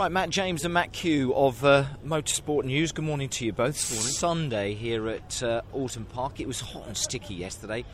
Right, Matt James and Matt Q of uh, Motorsport News. Good morning to you both. Sunday here at uh, Oulton Park. It was hot and sticky yesterday.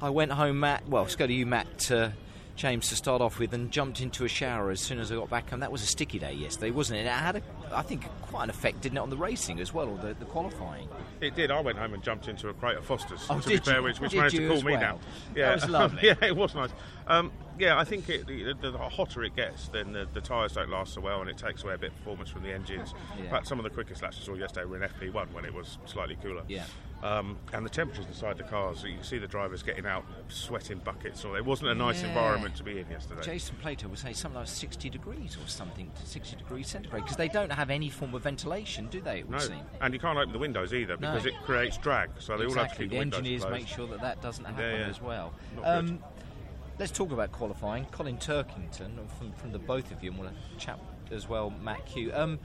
I went home, Matt. Well, let's go to you, Matt. Uh, James to start off with, and jumped into a shower as soon as I got back home. That was a sticky day yesterday, wasn't it? It had, a, I think, quite an effect, didn't it, on the racing as well, or the, the qualifying? It did. I went home and jumped into a crate of Fosters. Oh, to did be fair, you? which, which managed to cool me well? down. That was lovely. yeah, it was nice. Um, yeah, I think it, the, the, the hotter it gets, then the, the tyres don't last so well, and it takes away a bit of performance from the engines. Yeah. Fact, some of the quickest laps I saw yesterday were in FP1 when it was slightly cooler. Yeah. Um, and the temperatures inside the cars, you can see the drivers getting out, sweating buckets. So it wasn't a nice Yeah. environment to be in yesterday. Jason Plato was saying something like 60 degrees or something, to 60 degrees centigrade, because they don't have any form of ventilation, do they? It would no, seem. and you can't open the windows either No. because it creates drag. So they all have to keep The the, engineers closed. make sure that that doesn't happen yeah. as well. Um, let's talk about qualifying. Colin Turkington, from, from the both of you, and we'll chat as well, Matt Q. Um,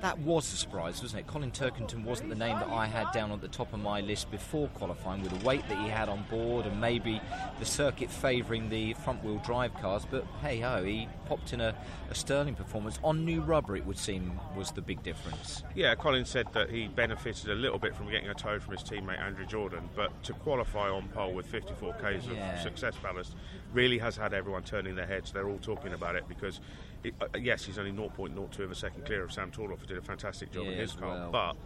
that was a surprise, wasn't it? Colin Turkington wasn't the name that I had down at the top of my list before qualifying, with the weight that he had on board and maybe the circuit favouring the front wheel drive cars. But hey ho, he popped in a, a sterling performance on new rubber. It would seem was the big difference. Yeah, Colin said that he benefited a little bit from getting a tow from his teammate Andrew Jordan, but to qualify on pole with 54 k's Yeah. of success ballast really has had everyone turning their heads. They're all talking about it because, it, uh, yes, he's only 0.02 of a second clear of Sam Tordoff, who did a fantastic job in his car, well. but.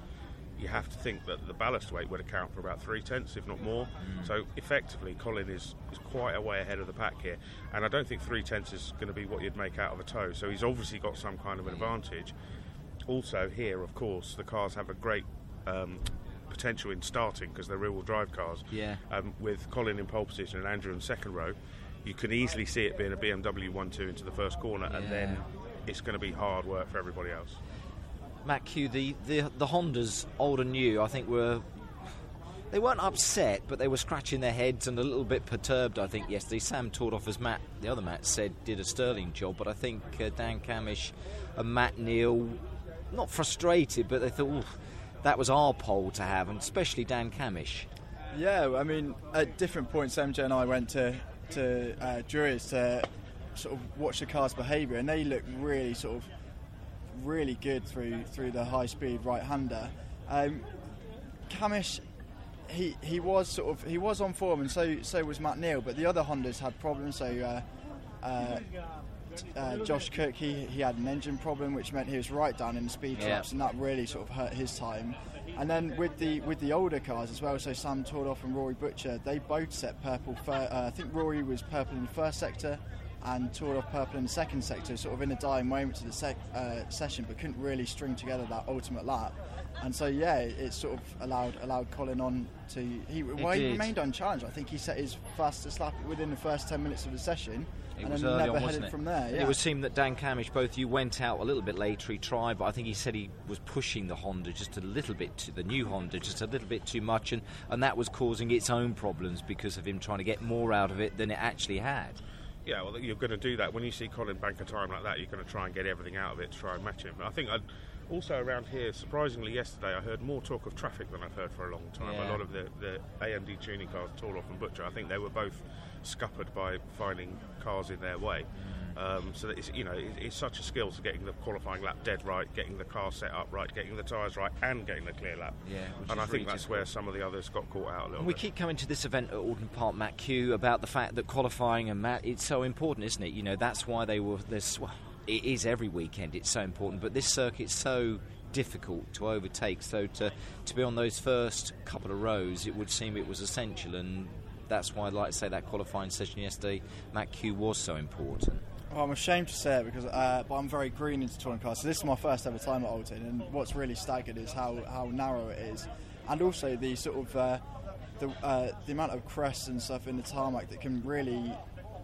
You have to think that the ballast weight would account for about three tenths, if not more. Mm. So effectively, Colin is, is quite a way ahead of the pack here, and I don't think three tenths is going to be what you'd make out of a tow. So he's obviously got some kind of an advantage. Also, here, of course, the cars have a great um, potential in starting because they're rear-wheel drive cars. Yeah. Um, with Colin in pole position and Andrew in second row, you can easily see it being a BMW 1-2 into the first corner, and then it's going to be hard work for everybody else. Matt Q, the, the the Hondas, old and new, I think were they weren't upset, but they were scratching their heads and a little bit perturbed. I think yesterday. Sam Tordoff, as Matt, the other Matt said, did a sterling job, but I think uh, Dan Cammish and Matt Neal, not frustrated, but they thought that was our pole to have, and especially Dan Cammish. Yeah, I mean, at different points, MJ and I went to to uh, to sort of watch the car's behaviour, and they look really sort of really good through through the high speed right hander. Um, Cammish, he he was sort of he was on form, and so so was Matt Neal, but the other Hondas had problems. So. Uh, uh, uh, Josh Cook, he, he had an engine problem, which meant he was right down in the speed Yeah. traps, and that really sort of hurt his time. And then with the with the older cars as well, so Sam Tordoff and Rory Butcher, they both set purple. Fir- uh, I think Rory was purple in the first sector, and Tordoff purple in the second sector, sort of in a dying moment to the sec- uh, session, but couldn't really string together that ultimate lap. And so yeah, it, it sort of allowed allowed Colin on to he, well, he did. remained unchallenged. I think he set his fastest lap within the first ten minutes of the session, It and was then never on, headed it? from there. Yeah. It would seem that Dan Cammish, both you went out a little bit later. He tried, but I think he said he was pushing the Honda just a little bit, to, the new Honda, just a little bit too much, and, and that was causing its own problems because of him trying to get more out of it than it actually had. Yeah, well, you're going to do that when you see Colin bank a time like that. You're going to try and get everything out of it to try and match him. I think I'd, also around here, surprisingly, yesterday I heard more talk of traffic than I've heard for a long time. Yeah. A lot of the, the AMD tuning cars, Tordoff and Butcher, I think they were both scuppered by finding cars in their way. Um, so that it's, you know, it, it's such a skill to getting the qualifying lap dead right, getting the car set up right, getting the tyres right, and getting the clear lap. Yeah, and I think really that's difficult. where some of the others got caught out a little And we bit. keep coming to this event at Oulton Park, Matt Q, about the fact that qualifying and Matt, it's so important, isn't it? You know, that's why they were. There's, well, it is every weekend. It's so important, but this circuit's so difficult to overtake. So to to be on those first couple of rows, it would seem it was essential, and that's why I'd like to say that qualifying session yesterday, Matt Q, was so important. Well, I'm ashamed to say it because, uh, but I'm very green into touring cars. So this is my first ever time at Oulton, and what's really staggered is how, how narrow it is, and also the sort of uh, the uh, the amount of crests and stuff in the tarmac that can really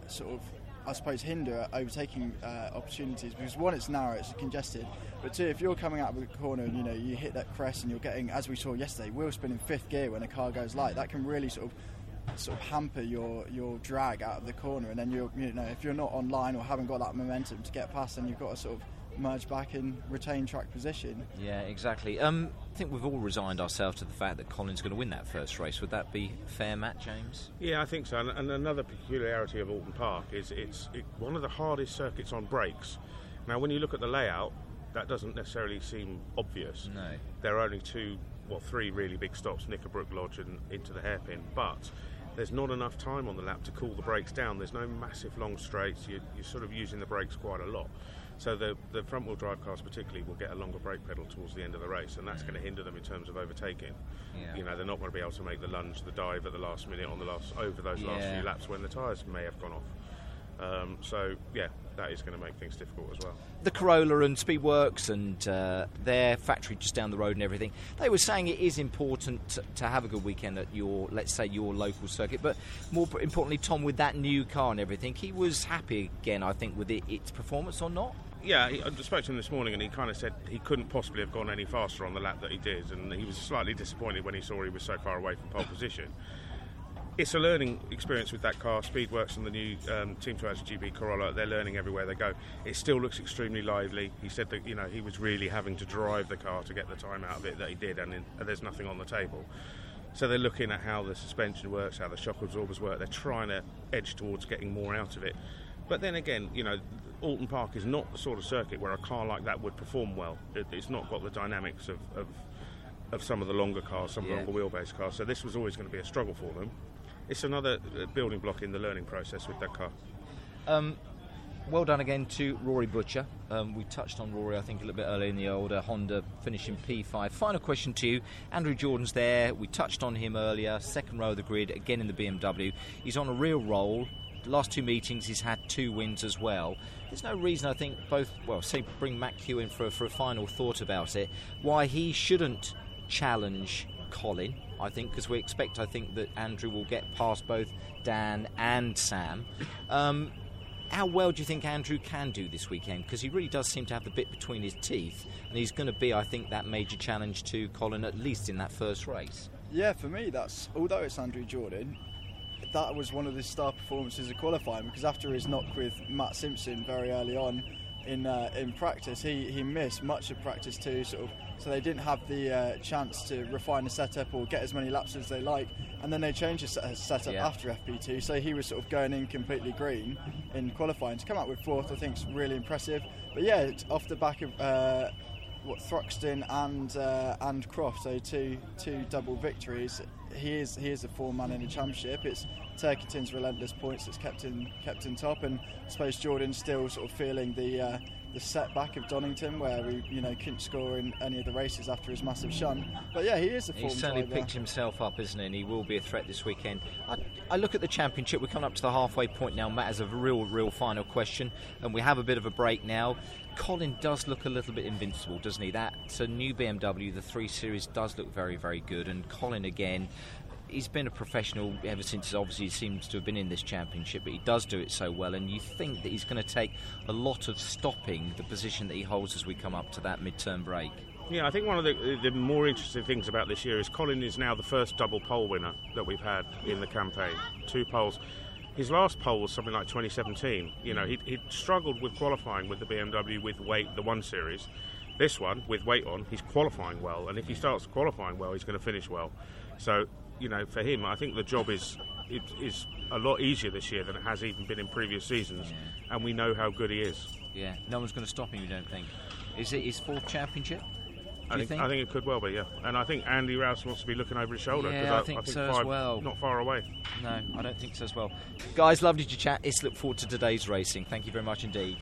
sort of, I suppose, hinder overtaking uh, opportunities. Because one, it's narrow, it's congested, but two, if you're coming out of a corner and you know you hit that crest and you're getting, as we saw yesterday, wheel spin in fifth gear when a car goes light, that can really sort of sort of hamper your, your drag out of the corner, and then you're you know if you're not online or haven't got that momentum to get past, then you've got to sort of merge back and retain track position. Yeah, exactly. Um, I think we've all resigned ourselves to the fact that Colin's going to win that first race. Would that be fair, Matt James? Yeah, I think so. And, and another peculiarity of Oulton Park is it's it, one of the hardest circuits on brakes. Now, when you look at the layout, that doesn't necessarily seem obvious. No. There are only two, well, three really big stops: Knickerbrook Lodge and into the hairpin. But there's not enough time on the lap to cool the brakes down. There's no massive long straights. You're, you're sort of using the brakes quite a lot. So the, the front wheel drive cars particularly will get a longer brake pedal towards the end of the race, and that's going to hinder them in terms of overtaking. Yeah. You know, they're not going to be able to make the lunge, the dive at the last minute on the last over those last few laps when the tyres may have gone off. Um, so yeah, that is going to make things difficult as well. the Corolla and Speedworks and uh, their factory just down the road and everything. They were saying it is important to, to have a good weekend at your, let's say, your local circuit. But more importantly, Tom, with that new car and everything, he was happy again. I think with it, its performance or not. Yeah, he, I spoke to him this morning, and he kind of said he couldn't possibly have gone any faster on the lap that he did, and he was slightly disappointed when he saw he was so far away from pole position. It's a learning experience with that car. Speedworks and the new um, Team 2 GB Corolla, they're learning everywhere they go. It still looks extremely lively. He said that you know he was really having to drive the car to get the time out of it that he did, and, in, and there's nothing on the table. So they're looking at how the suspension works, how the shock absorbers work. They're trying to edge towards getting more out of it. But then again, you know, Oulton Park is not the sort of circuit where a car like that would perform well. It, it's not got the dynamics of, of, of some of the longer cars, some Yeah. of the longer wheelbase cars. So this was always going to be a struggle for them. It's another uh, building block in the learning process with that car. Um, well done again to Rory Butcher. Um, we touched on Rory, I think, a little bit earlier in the older Honda finishing P5. Final question to you. Andrew Jordan's there. We touched on him earlier. Second row of the grid, again in the BMW. He's on a real roll. Last two meetings, he's had two wins as well. There's no reason, I think, both, well, say, bring Matt Q in for, for a final thought about it, why he shouldn't challenge Colin. I think because we expect, I think that Andrew will get past both Dan and Sam. Um, how well do you think Andrew can do this weekend? Because he really does seem to have the bit between his teeth, and he's going to be, I think, that major challenge to Colin at least in that first race. Yeah, for me, that's although it's Andrew Jordan, that was one of his star performances of qualifying because after his knock with Matt Simpson very early on in uh, in practice, he, he missed much of practice too. Sort of, so they didn't have the uh, chance to refine the setup or get as many laps as they like. And then they changed the set- setup Yeah. after FP2, so he was sort of going in completely green in qualifying. To come out with fourth, I think is really impressive. But yeah, it's off the back of. Uh, Thruxton and uh, and Croft, so two two double victories. He is he is a four man in the championship. It's Turkington's relentless points that's kept him kept him top, and I suppose Jordan's still sort of feeling the uh, the setback of Donington, where we you know couldn't score in any of the races after his massive shunt. But yeah, he is a He's certainly driver. picked himself up, isn't he? And he will be a threat this weekend. I, I look at the championship. We're coming up to the halfway point now. Matt has a real, real final question, and we have a bit of a break now. Colin does look a little bit invincible, doesn't he? That's a uh, new BMW. The 3 Series does look very, very good. And Colin, again, he's been a professional ever since obviously he seems to have been in this championship, but he does do it so well. And you think that he's going to take a lot of stopping the position that he holds as we come up to that midterm break. Yeah, I think one of the, the more interesting things about this year is Colin is now the first double pole winner that we've had in the campaign. Two poles. His last pole was something like 2017. You know, he he struggled with qualifying with the BMW with weight, the one series. This one, with weight on, he's qualifying well, and if he mm. starts qualifying well, he's going to finish well. So, you know, for him, I think the job is it is a lot easier this year than it has even been in previous seasons, and we know how good he is. Yeah, no one's going to stop him, you don't think? Is it his fourth championship? I you think, I think it could well be, yeah. And I think Andy Rouse wants to be looking over his shoulder. Yeah, I think so as five, well. Not far away. No, I don't think so as well. Guys, lovely to chat. Let's look forward to today's racing. Thank you very much indeed.